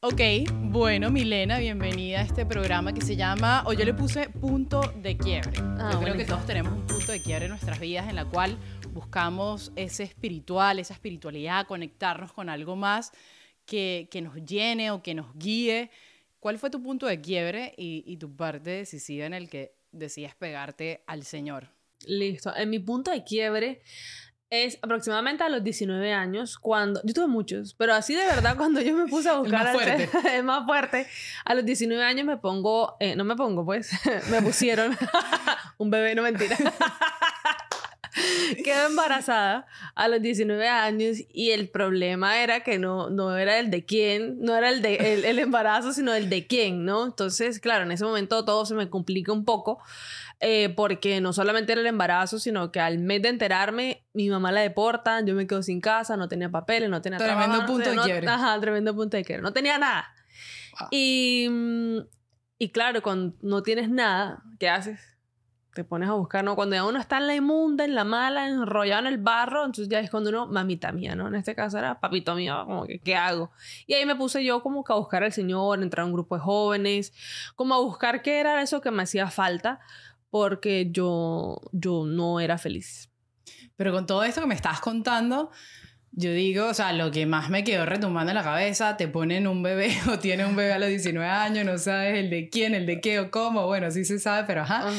Ok, bueno, Milena, bienvenida a este programa que se llama, o yo le puse punto de quiebre. Ah, yo creo que todos tenemos un punto de quiebre en nuestras vidas en la cual buscamos ese espiritual, esa espiritualidad, conectarnos con algo más que, que nos llene o que nos guíe. ¿Cuál fue tu punto de quiebre y, y tu parte decisiva en el que decías pegarte al Señor? Listo. En mi punto de quiebre es aproximadamente a los 19 años, cuando yo tuve muchos, pero así de verdad cuando yo me puse a buscar más al- fuerte. el más fuerte, a los 19 años me pongo, eh, no me pongo pues, me pusieron un bebé, no mentira. Quedé embarazada a los 19 años y el problema era que no, no era el de quién, no era el, de, el, el embarazo, sino el de quién, ¿no? Entonces, claro, en ese momento todo se me complica un poco eh, porque no solamente era el embarazo, sino que al mes de enterarme, mi mamá la deportan, yo me quedo sin casa, no tenía papeles, no tenía Tremendo trabajo, no punto de no- quiebre. Ajá, tremendo punto de quiebre. No tenía nada. Wow. Y, mm, y claro, cuando no tienes nada, ¿qué haces? Te pones a buscar, ¿no? Cuando ya uno está en la inmunda, en la mala, enrollado en el barro, entonces ya es cuando uno, mamita mía, ¿no? En este caso era papito mío, como que, ¿qué hago? Y ahí me puse yo como que a buscar al Señor, entrar a un grupo de jóvenes, como a buscar qué era eso que me hacía falta, porque yo, yo no era feliz. Pero con todo esto que me estás contando, yo digo, o sea, lo que más me quedó retumbando en la cabeza, te ponen un bebé o tienes un bebé a los 19 años, no sabes el de quién, el de qué o cómo, bueno, sí se sabe, pero ajá. Ajá.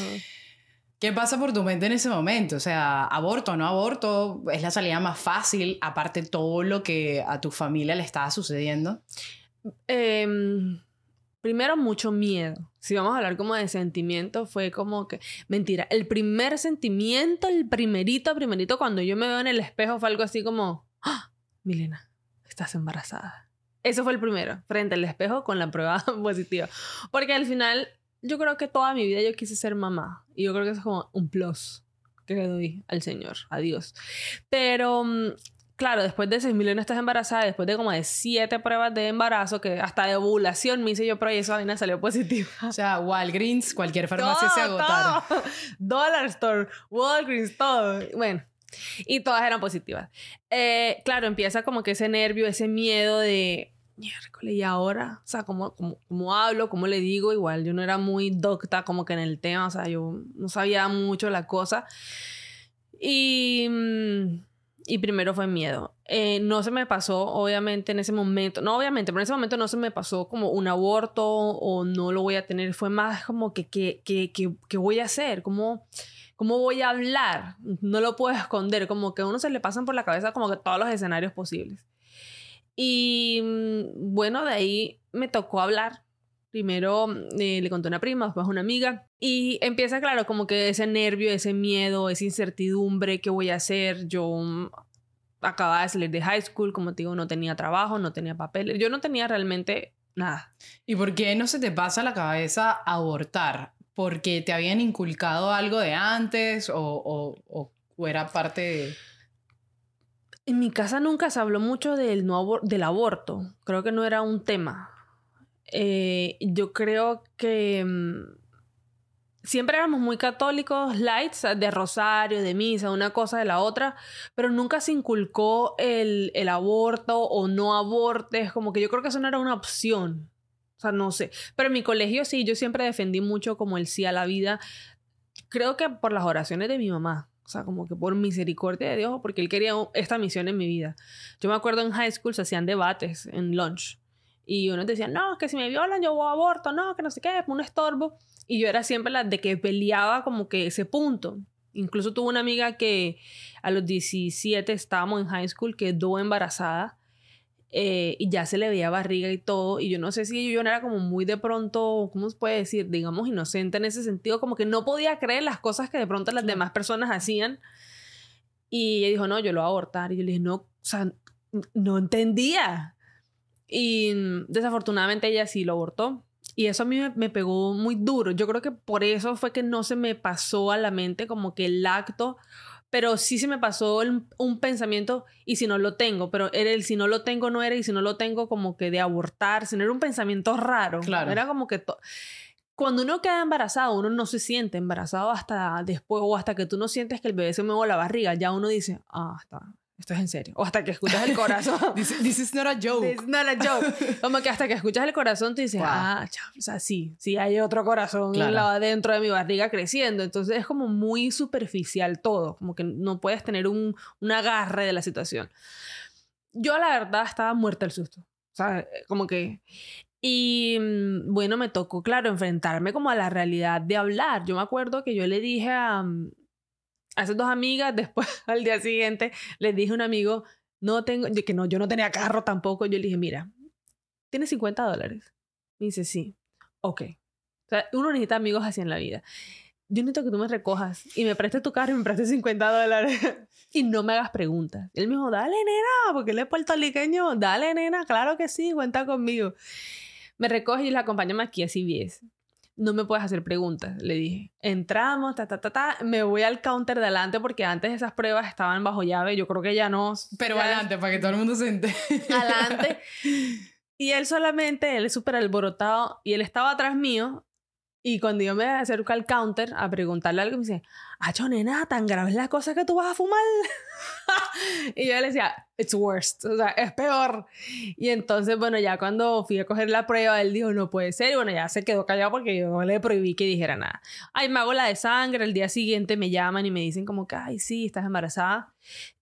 ¿Qué pasa por tu mente en ese momento? O sea, aborto o no aborto, es la salida más fácil, aparte todo lo que a tu familia le estaba sucediendo. Em, primero, mucho miedo. Si vamos a hablar como de sentimiento, fue como que, mentira, el primer sentimiento, el primerito, primerito, cuando yo me veo en el espejo fue algo así como, ¡Ah! Milena, estás embarazada. Eso fue el primero, frente al espejo con la prueba positiva. Porque al final, yo creo que toda mi vida yo quise ser mamá. Y yo creo que eso es como un plus que le doy al Señor, a Dios. Pero, mm, claro, después de 6 millones estás embarazada, después de como de 7 pruebas de embarazo, que hasta de ovulación me hice yo, pero esa vaina salió positiva. O sea, Walgreens, cualquier farmacia se agotaron. todo. Dollar Store, Walgreens, todo. Bueno, y todas eran positivas. Eh, claro, empieza como que ese nervio, ese miedo de miércoles y ahora, o sea, ¿cómo, cómo, cómo hablo? ¿Cómo le digo? Igual yo no era muy docta como que en el tema, o sea, yo no sabía mucho la cosa. Y, mm, y primero fue miedo. Eh, no se me pasó, obviamente, en ese momento, no obviamente, pero en ese momento no se me pasó como un aborto o no lo voy a tener. Fue más como que, ¿qué que, que, que voy a hacer? ¿Cómo, ¿Cómo voy a hablar? No lo puedo esconder, como que a uno se le pasan por la cabeza como que todos los escenarios posibles. Y mm, bueno, de ahí me tocó hablar. Primero eh, le conté a una prima, después a una amiga. Y empieza, claro, como que ese nervio, ese miedo, esa incertidumbre, ¿qué voy a hacer? Yo mm, acababa de salir de high school, como te digo, no tenía trabajo, no tenía papeles. Yo no tenía realmente nada. ¿Y por qué no se te pasa a la cabeza abortar? ¿Porque te habían inculcado algo de antes o, o- o- o era parte de... En mi casa nunca se habló mucho del, no abor- del aborto. Creo que no era un tema. Eh, yo creo que mm, siempre éramos muy católicos, lights, de rosario, de misa, una cosa de la otra, pero nunca se inculcó el, el aborto o no abortes. Como que yo creo que eso no era una opción. O sea, no sé. Pero en mi colegio sí, yo siempre defendí mucho como el sí a la vida. Creo que por las oraciones de mi mamá. O sea, como que por misericordia de Dios, porque él quería esta misión en mi vida. Yo me acuerdo en high school se hacían debates en lunch. Y unos decían, no, que si me violan yo voy a aborto, no, que no sé qué, un estorbo. Y yo era siempre la de que peleaba como que ese punto. Incluso tuve una amiga que a los 17 estábamos en high school, quedó embarazada eh, y ya se le veía barriga y todo. Y yo no sé si yo no era como muy de pronto, ¿cómo se puede decir? Digamos, inocente en ese sentido, como que no podía creer las cosas que de pronto las demás personas hacían. Y ella dijo, no, yo lo voy a abortar. Y yo le dije, no, o sea, no entendía. Y mm, desafortunadamente ella sí lo abortó. Y eso a mí me, me pegó muy duro. Yo creo que por eso fue que no se me pasó a la mente como que el acto, pero sí se me pasó el- un pensamiento y si no lo tengo, pero era el si no lo tengo no era y si no lo tengo como que de abortar, sino era un pensamiento raro. Claro. Era como que cuando uno queda embarazado, uno no se siente embarazado hasta después o hasta que tú no sientes que el bebé se mueve la barriga, ya uno dice, ah, está, esto es en serio. O hasta que escuchas el corazón. this, this is not a joke. This is not a joke. Como que hasta que escuchas el corazón te dices, Wow. ah, chao, o sea, sí, sí hay otro corazón Claro. la- dentro de mi barriga creciendo. Entonces es como muy superficial todo, como que no puedes tener un, un agarre de la situación. Yo la verdad estaba muerta del susto. O sea, como que... Y mm, bueno, me tocó, claro, enfrentarme como a la realidad de hablar. Yo me acuerdo que yo le dije a, mm, a dos amigas, después al día siguiente, les dije a un amigo, no tengo, que no, yo no tenía carro tampoco. Yo le dije, mira, ¿tienes 50 dólares? Me dice, sí. Ok. O sea, uno necesita amigos así en la vida. Yo necesito que tú me recojas y me prestes tu carro y me prestes 50 dólares. y no me hagas preguntas. Él me dijo, dale, nena, porque él es puertorriqueño. Dale, nena, claro que sí, cuenta conmigo. Me recoge y la acompañamos aquí a CBS. No me puedes hacer preguntas, le dije. Entramos, ta, ta, ta, ta. Me voy al counter de adelante porque antes esas pruebas estaban bajo llave. Yo creo que ya no. Pero ya- adelante, para que todo el mundo se entere. adelante. Y él solamente, él es súper alborotado y él estaba atrás mío. Y cuando yo me acerco al counter a preguntarle algo, me dice, Acho, nena, tan grave es la cosa que tú vas a fumar. y yo le decía, it's worst, o sea, es peor. Y entonces, bueno, ya cuando fui a coger la prueba, él dijo, no puede ser. Y bueno, ya se quedó callado porque yo le prohibí que dijera nada. Ay, me hago la de sangre, el día siguiente me llaman y me dicen como que, ay, sí, estás embarazada.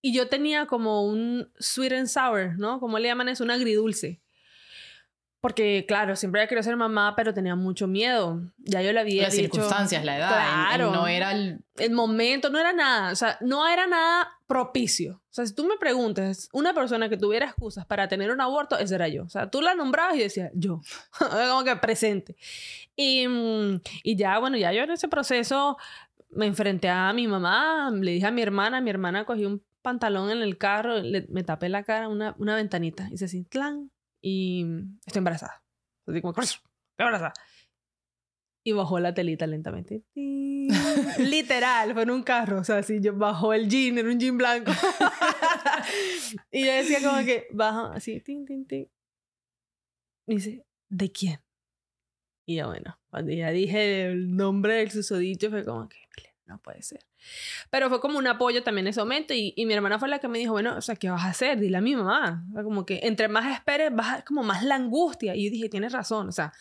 Y yo tenía como un sweet and sour, ¿no? ¿Cómo le llaman eso? Un agridulce. Porque, claro, siempre había querido ser mamá, pero tenía mucho miedo. Ya yo le había Las dicho... circunstancias, la edad. el- el Claro. no era el. El momento, no era nada. O sea, no era nada propicio. O sea, si tú me preguntas, una persona que tuviera excusas para tener un aborto, esa era yo. O sea, tú la nombrabas y yo decía, yo. Como que presente. Y, mm, y ya, bueno, ya yo en ese proceso me enfrenté a mi mamá, le dije a mi hermana, mi hermana cogió un pantalón en el carro, le- me tapé la cara, una, una ventanita, hice así, clan, y estoy embarazada. Así como, estoy embarazada. Y bajó la telita lentamente. Literal, fue en un carro. O sea, así yo bajó el jean, era un jean blanco. y yo decía como que baja así, tin, tin, tin. Y dice, ¿de quién? Y ya bueno, cuando ya dije el nombre del susodicho fue como que, "Mire, no puede ser. Pero fue como un apoyo también en ese momento y, mi hermana fue la que me dijo, bueno, o sea, ¿qué vas a hacer? Dile a mi mamá. Como que entre más esperes, vas a- como más la angustia. Y dije, tienes razón, o sea,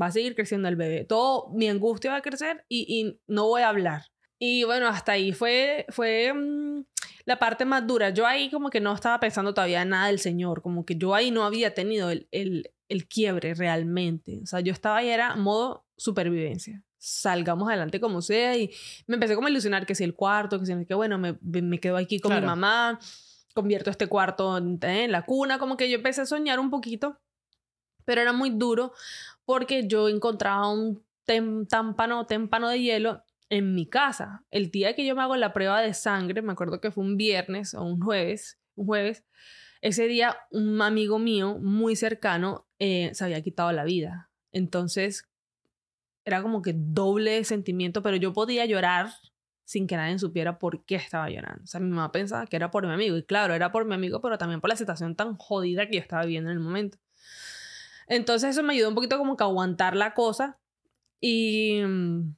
va a seguir creciendo el bebé. Todo mi angustia va a crecer y, no voy a hablar. Y bueno, hasta ahí fue, fue mm, la parte más dura. Yo ahí como que no estaba pensando todavía nada del Señor, como que yo ahí no había tenido el, el, el quiebre realmente. O sea, yo estaba ahí era modo supervivencia. Salgamos adelante como sea y me empecé como a ilusionar que si el cuarto, que si no, que bueno, me, me quedo aquí con Claro. mi mamá, convierto este cuarto en, en la cuna, como que yo empecé a soñar un poquito, pero era muy duro porque yo encontraba un tem- támpano, témpano de hielo en mi casa. El día que yo me hago la prueba de sangre, me acuerdo que fue un viernes o un jueves, un jueves, ese día un amigo mío muy cercano eh, se había quitado la vida. Entonces era como que doble sentimiento, pero yo podía llorar sin que nadie supiera por qué estaba llorando. O sea, mi mamá pensaba que era por mi amigo. Y claro, era por mi amigo, pero también por la situación tan jodida que yo estaba viviendo en el momento. Entonces eso me ayudó un poquito como que aguantar la cosa. Y, mm,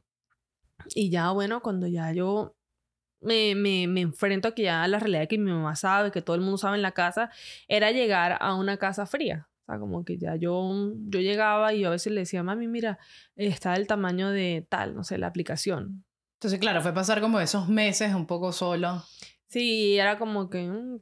y ya, bueno, cuando ya yo me, me, me enfrento a que ya la realidad que mi mamá sabe, que todo el mundo sabe en la casa, era llegar a una casa fría. O sea, como que ya yo, yo llegaba y yo a veces le decía, mami, mira, está del tamaño de tal, no sé, la aplicación. Entonces, claro, fue pasar como esos meses un poco solo. Sí, era como que, mm.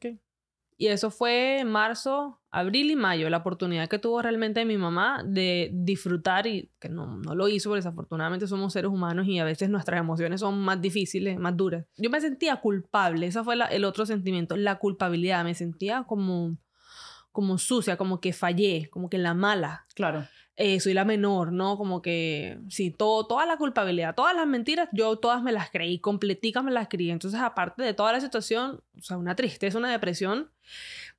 Y eso fue en marzo, abril y mayo, la oportunidad que tuvo realmente mi mamá de disfrutar y que no, no lo hizo, porque desafortunadamente somos seres humanos y a veces nuestras emociones son más difíciles, más duras. Yo me sentía culpable, ese fue la- el otro sentimiento, la culpabilidad. Me sentía como, como sucia, como que fallé, como que la mala. Claro. eh, soy la menor, ¿no? Como que, sí, todo, toda la culpabilidad, todas las mentiras, yo todas me las creí, completicas me las creí. Entonces, aparte de toda la situación, o sea, una tristeza, una depresión,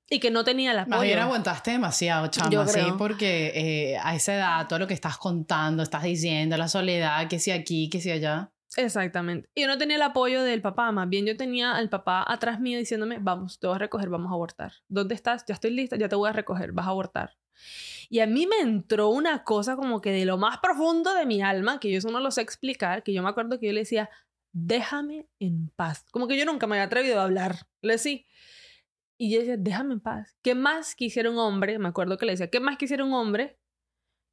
y que no tenía el Más bien aguantaste demasiado, chama, Yo sí, porque eh, a esa edad, todo lo que estás contando, estás diciendo, la soledad, que si aquí, que si allá. Exactamente. Y yo no tenía el apoyo del papá, más bien yo tenía al papá atrás mío diciéndome, vamos, te voy a recoger, vamos a abortar. ¿Dónde estás? Ya estoy lista, ya te voy a recoger, vas a abortar. Y a mí me entró una cosa como que de lo más profundo de mi alma, que yo eso no lo sé explicar, que yo me acuerdo que yo le decía, déjame en paz. Como que yo nunca me había atrevido a hablar. Le decía. Y yo decía, déjame en paz. ¿Qué más quisiera un hombre? Me acuerdo que le decía, ¿qué más quisiera un hombre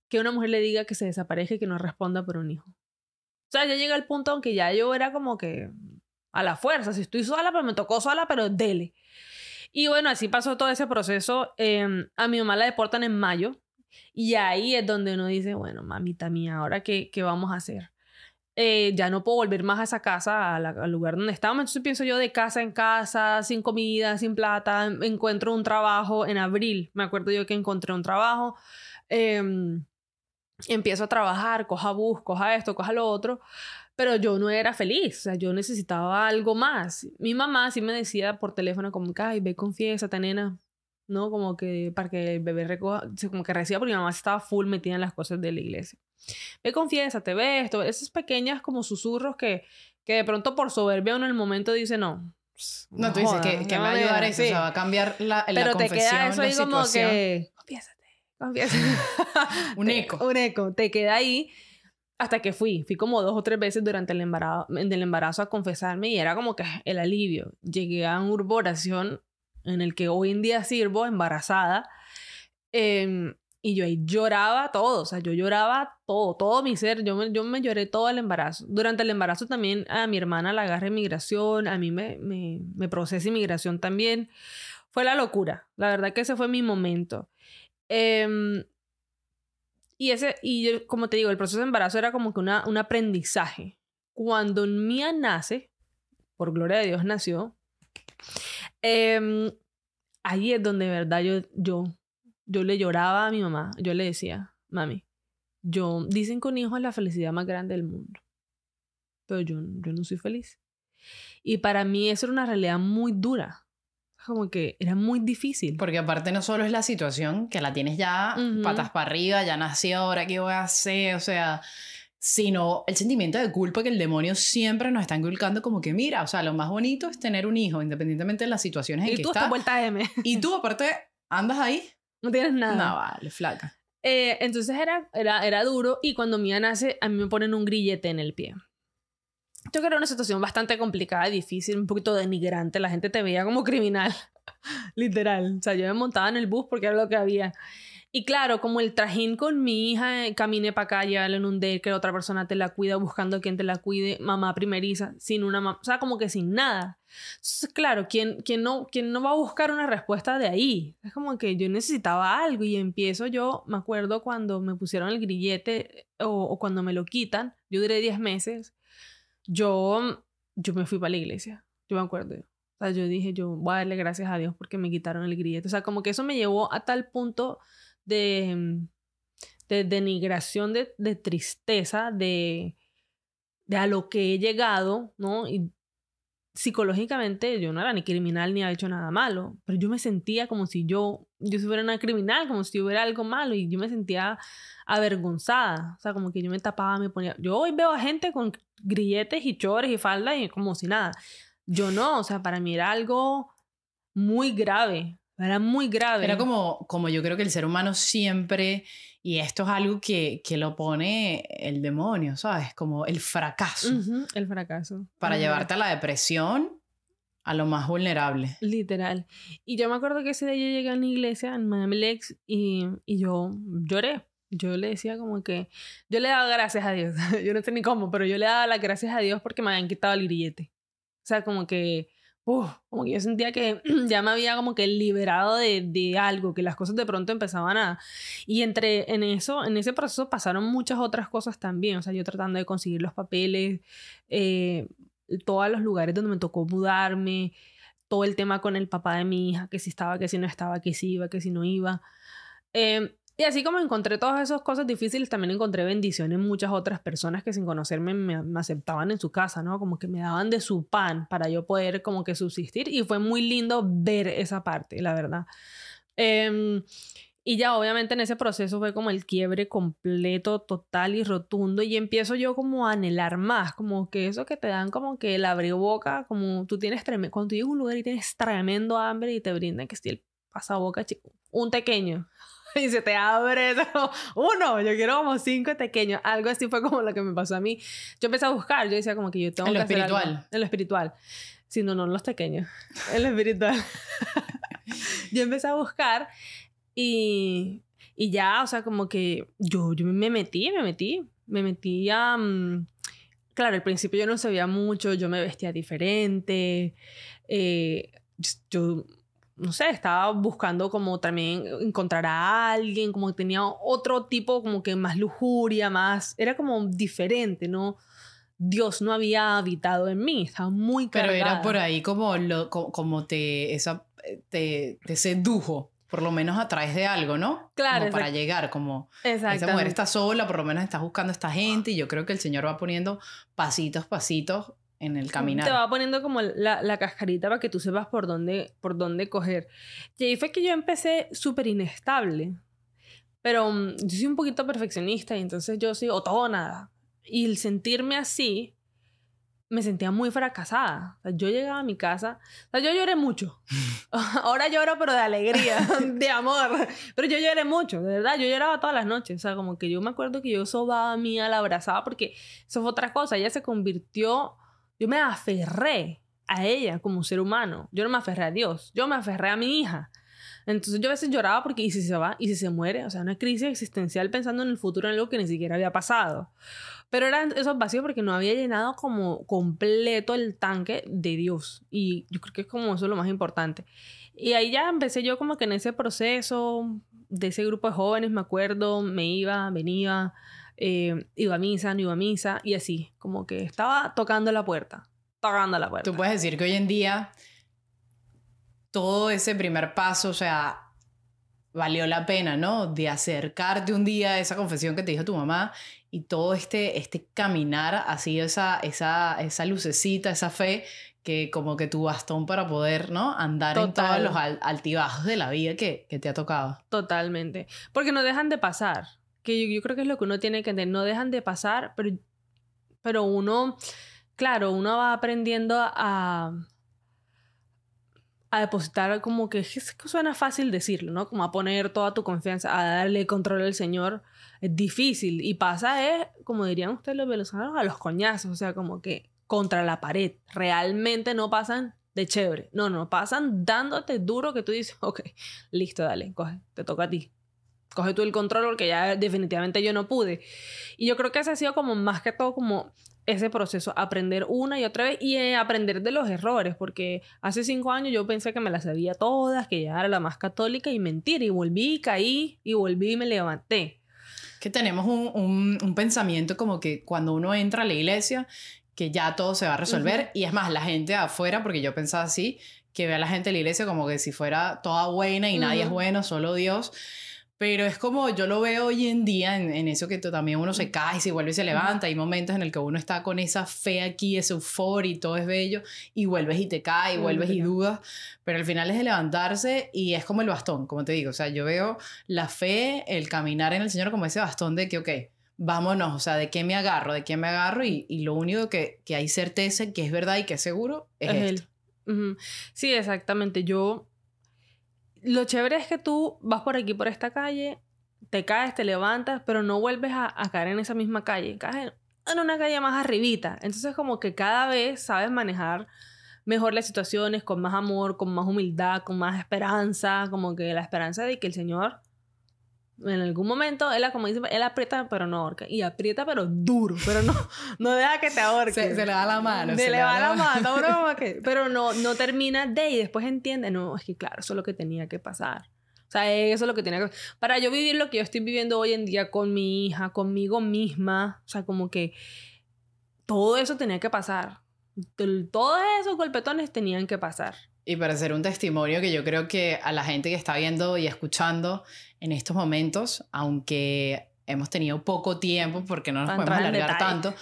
que una mujer le diga que se desaparezca que no responda por un hijo? O sea, ya llega el punto en que ya yo era como que a la fuerza. Si estoy sola, pues me tocó sola, pero dele. Y bueno, así pasó todo ese proceso. Em, a mi mamá la deportan en mayo. Y ahí es donde uno dice, bueno, mamita mía, ¿ahora qué, qué vamos a hacer? Eh, ya no puedo volver más a esa casa, al lugar donde estábamos. Entonces pienso yo de casa en casa, sin comida, sin plata. Encuentro un trabajo en abril. Me acuerdo yo que encontré un trabajo. Em, empiezo a trabajar, coja bus, coja esto, coja lo otro. Pero yo no era feliz, o sea, yo necesitaba algo más. Mi mamá sí me decía por teléfono como, ay, ve, confiésate, nena, ¿no? Como que para que el bebé recoja, como que reciba, porque mi mamá estaba full metida en las cosas de la iglesia. Ve, confiésate, ve esto, esas pequeñas como susurros que, que de pronto por soberbia en el momento dice, no. No, tú dices que, que me va a ayudar eso, o sea, va a cambiar la, la Pero te queda eso ahí como que, confiésate, un eco. Un eco, te queda ahí hasta que fui. Fui como dos o tres veces durante el embarazo, el embarazo a confesarme y era como que el alivio. Llegué a una oración en el que hoy en día sirvo embarazada. Em, y yo ahí lloraba todo, o sea, yo lloraba todo, todo mi ser, yo me, yo me lloré todo el embarazo. Durante el embarazo también a mi hermana la agarré migración, a mí me, me, me procesé inmigración también. Fue la locura, la verdad que ese fue mi momento. Eh, y ese, y yo, como te digo, el proceso de embarazo era como que una, un aprendizaje. Cuando Mía nace, por gloria de Dios nació, eh, ahí es donde de verdad yo, yo, yo le lloraba a mi mamá. Yo le decía, mami, yo, dicen que un hijo es la felicidad más grande del mundo. Pero yo, yo no soy feliz. Y para mí eso era una realidad muy dura como que era muy difícil. Porque aparte no solo es la situación, que la tienes ya patas para arriba, ya nació, ahora qué voy a hacer, o sea, sino el sentimiento de culpa que el demonio siempre nos está inculcando como que mira, o sea, lo más bonito es tener un hijo, independientemente de las situaciones en y que tú estás. vuelta M. Y tú aparte andas ahí. No tienes nada. No, vale, flaca. Eh, entonces era, era, era duro y cuando Mía nace a mí me ponen un grillete en el pie. Yo creo que era una situación bastante complicada, difícil, un poquito denigrante. La gente te veía como criminal, literal. O sea, yo me montaba en el bus porque era lo que había. Y claro, como el trajín con mi hija, eh, camine para acá, llévala en un day, que otra persona te la cuida, buscando quien te la cuide, mamá primeriza, sin una mamá, o sea, como que sin nada. Entonces, claro, ¿quién, quién, no, ¿quién no va a buscar una respuesta de ahí? Es como que yo necesitaba algo y empiezo yo, me acuerdo cuando me pusieron el grillete o, o cuando me lo quitan, yo duré 10 meses yo, yo me fui para la iglesia, yo me acuerdo. O sea, yo dije, yo voy a darle gracias a Dios porque me quitaron el grillete. O sea, como que eso me llevó a tal punto de, de denigración, de, de tristeza, de, de a lo que he llegado, ¿no? Psicológicamente yo no era ni criminal ni había hecho nada malo, pero yo me sentía como si yo, yo fuera una criminal, como si hubiera algo malo y yo me sentía avergonzada, o sea, como que yo me tapaba, me ponía, yo hoy veo a gente con grilletes y chores y faldas y como si nada, yo no, o sea, para mí era algo muy grave, era muy grave. Era como, como yo creo que el ser humano siempre, y esto es algo que, que lo pone el demonio, ¿sabes? Como el fracaso. el fracaso. Para llevarte a la depresión, a lo más vulnerable. Literal. Y yo me acuerdo que ese día yo llegué a la iglesia en Miami Lakes y, y yo lloré. Yo le decía como que, yo le daba gracias a Dios. yo no sé ni cómo, pero yo le daba las gracias a Dios porque me habían quitado el grillete. O sea, como que como que yo sentía que ya me había como que liberado de, de, algo, que las cosas de pronto empezaban a... Y entre en eso, en ese proceso pasaron muchas otras cosas también, o sea, yo tratando de conseguir los papeles, eh, todos los lugares donde me tocó mudarme, todo el tema con el papá de mi hija, que si estaba, que si no estaba, que si iba, que si no iba. Eh, y así como encontré todas esas cosas difíciles, también encontré bendiciones en muchas otras personas que sin conocerme me, aceptaban en su casa, ¿no? Como que me daban de su pan para yo poder como que subsistir y fue muy lindo ver esa parte, la verdad. Em, y ya obviamente en ese proceso fue como el quiebre completo, total y rotundo y empiezo yo como a anhelar más, como que eso que te dan como que el abrir boca, como tú tienes tremendo, cuando tú llegas a un lugar y tienes tremendo hambre y te brindan que esté el pasaboca chico, un pequeño y se te abre uno, yo quiero como cinco pequeños. Algo así fue como lo que me pasó a mí. Yo empecé a buscar, yo decía como que yo tengo en lo espiritual. en lo espiritual. Si no, no en los pequeños, en lo espiritual. yo empecé a buscar y, y ya, o sea, como que yo, yo me metí, me metí, me metí a... mm, claro, al principio yo no sabía mucho, yo me vestía diferente, eh, yo, no sé, estaba buscando como también encontrar a alguien, como que tenía otro tipo, como que más lujuria, más, era como diferente, ¿no? Dios no había habitado en mí, estaba muy Pero cargada. era por ahí como, lo, co- como te, esa, te, te sedujo, por lo menos a través de algo, ¿no? Claro, Como para llegar, como esa mujer está sola, por lo menos estás buscando a esta gente y yo creo que el Señor va poniendo pasitos, pasitos en el caminar. Te va poniendo como la, la cascarita para que tú sepas por dónde, por dónde coger. Y ahí fue que yo empecé súper inestable. Pero mm, yo soy un poquito perfeccionista y entonces yo soy o todo o nada. Y el sentirme así, me sentía muy fracasada. O sea, yo llegaba a mi casa, o sea, yo lloré mucho. Ahora lloro, pero de alegría, de amor. Pero yo lloré mucho, de verdad. Yo lloraba todas las noches. O sea, como que yo me acuerdo que yo sobaba a mí, la abrazaba, porque eso fue otra cosa. Ella se convirtió, yo me aferré a ella como ser humano. Yo no me aferré a Dios, yo me aferré a mi hija. Entonces yo a veces lloraba porque, ¿y si se va? ¿Y si se muere? O sea, una crisis existencial pensando en el futuro, en algo que ni siquiera había pasado. Pero eran esos vacíos porque no había llenado como completo el tanque de Dios. Y yo creo que es como eso lo más importante. Y ahí ya empecé yo como que en ese proceso de ese grupo de jóvenes, me acuerdo, me iba, venía, eh, iba a misa, no iba a misa, y así, como que estaba tocando la puerta, tocando la puerta. Tú puedes decir que hoy en día todo ese primer paso, o sea, valió la pena, ¿no? De acercarte un día a esa confesión que te dijo tu mamá y todo este, este caminar, así esa, esa, esa lucecita, esa fe, que como que tu bastón para poder, ¿no? Andar en todos los al- altibajos de la vida que, que te ha tocado. Totalmente. Porque no dejan de pasar. Que yo, creo que es lo que uno tiene que entender. No dejan de pasar, pero, pero uno, claro, uno va aprendiendo a, a depositar como que es suena fácil decirlo, ¿no? Como a poner toda tu confianza, a darle control al Señor. Es difícil. Y pasa es, como dirían ustedes los venezolanos, a los coñazos. O sea, como que contra la pared. Realmente no pasan de chévere. No, no, pasan dándote duro que tú dices, ok, listo, dale, coge, te toca a ti. Coge tú el control porque ya definitivamente yo no pude. Y yo creo que ese ha sido como más que todo como ese proceso, aprender una y otra vez y eh, aprender de los errores, porque hace cinco años yo pensé que me las sabía todas, que ya era la más católica y mentira, y volví, y caí, y volví y me levanté. Que tenemos un, un, un pensamiento como que cuando uno entra a la iglesia, que ya todo se va a resolver. Y es más, la gente afuera, porque yo pensaba así, que ve a la gente de la iglesia como que si fuera toda buena y nadie es bueno, solo Dios. Pero es como yo lo veo hoy en día, en, en eso que también uno se cae, se vuelve y se levanta. Hay momentos en el que uno está con esa fe aquí, ese euforia y todo es bello, y vuelves y te caes, y Mm, vuelves y dudas. Pero al final es de levantarse y es como el bastón, como te digo. O sea, yo veo la fe, el caminar en el Señor como ese bastón de que, ok, vámonos, o sea, ¿de qué me agarro? ¿De qué me agarro? Y, y lo único que, que hay certeza, que es verdad y que es seguro, es, Es esto. él. Sí, exactamente. Yo. Lo chévere es que tú vas por aquí, por esta calle, te caes, te levantas, pero no vuelves a, caer en esa misma calle. Caes en una calle más arribita. Entonces, como que cada vez sabes manejar mejor las situaciones, con más amor, con más humildad, con más esperanza. Como que la esperanza de que el Señor. En algún momento, él, como dice, él aprieta pero no ahorca. Y aprieta pero duro, pero no, no deja que te ahorque. Se, se le da la mano. Se, le va la mano, que- pero no, no termina de y después entiende, no, es que claro, eso es lo que tenía que pasar. O sea, eso es lo que tenía que Para yo vivir lo que yo estoy viviendo hoy en día con mi hija, conmigo misma, o sea, como que todo eso tenía que pasar. Todos esos golpetones tenían que pasar. Y para hacer un testimonio que yo creo que a la gente que está viendo y escuchando en estos momentos, aunque hemos tenido poco tiempo porque no nos podemos alargar detalle. tanto,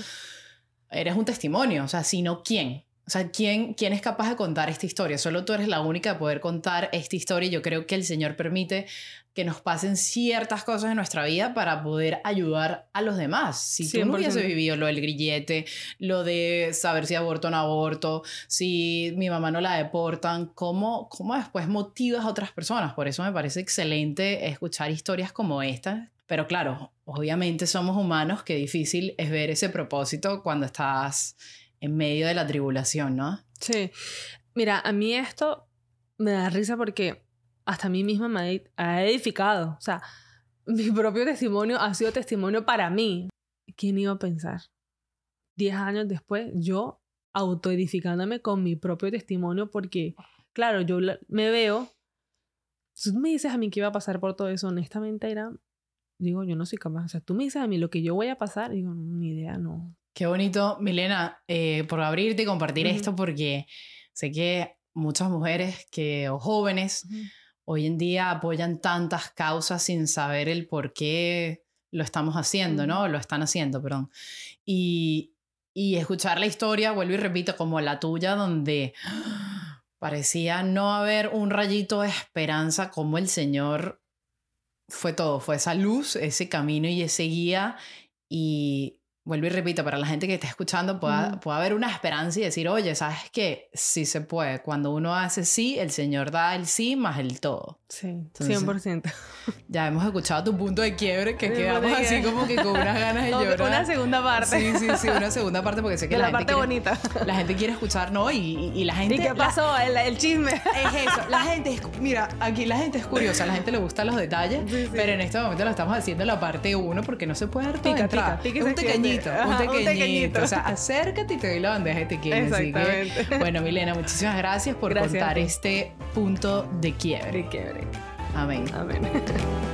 eres un testimonio, o sea, si no, ¿quién? O sea, ¿quién, ¿quién es capaz de contar esta historia? Solo tú eres la única de poder contar esta historia y yo creo que el Señor permite que nos pasen ciertas cosas en nuestra vida para poder ayudar a los demás. Si tú no 100%. hubieses vivido lo del grillete, lo de saber si aborto o no aborto, si mi mamá no la deportan, ¿cómo, cómo después motivas a otras personas? Por eso me parece excelente escuchar historias como esta. Pero claro, obviamente somos humanos, qué difícil es ver ese propósito cuando estás en medio de la tribulación, ¿no? Sí. Mira, a mí esto me da risa porque hasta a mí misma me ha edificado. O sea, mi propio testimonio ha sido testimonio para mí. ¿Quién iba a pensar? Diez años después, yo autoedificándome con mi propio testimonio porque, claro, yo me veo, tú me dices a mí que iba a pasar por todo eso, honestamente era, digo, yo no soy capaz, o sea, tú me dices a mí lo que yo voy a pasar, digo, ni idea, no. Qué bonito, Milena, eh, por abrirte y compartir esto porque sé que muchas mujeres que, o jóvenes hoy en día apoyan tantas causas sin saber el por qué lo estamos haciendo, ¿no? Lo están haciendo, perdón. Y, y escuchar la historia, vuelvo y repito, como la tuya, donde parecía no haber un rayito de esperanza, como el Señor fue todo, fue esa luz, ese camino y ese guía. Y vuelvo y repito, para la gente que está escuchando pueda, haber una esperanza y decir, oye, ¿sabes qué? Sí se puede. Cuando uno hace sí, el Señor da el sí más el todo. Sí, 100%. Ya hemos escuchado tu punto de quiebre, que quedamos así como que con unas ganas de llorar. Una segunda parte. Sí, sí, sí, una segunda parte porque sé que la, gente parte bonita. La gente quiere escuchar, ¿no? Y, y, la gente... ¿Y qué pasó? el, chisme. Es eso. La gente es... Mira, aquí la gente es curiosa, la gente le gustan los detalles, pero en este momento lo estamos haciendo la parte 1 porque no se puede dar todo pica, pica, un pequeñito, un pequeñito. O sea, acércate y te doy la bandeja te quieres. Exactamente. bueno, Milena, muchísimas gracias por contar este punto de quiebre. De quiebre. Amén. Amén.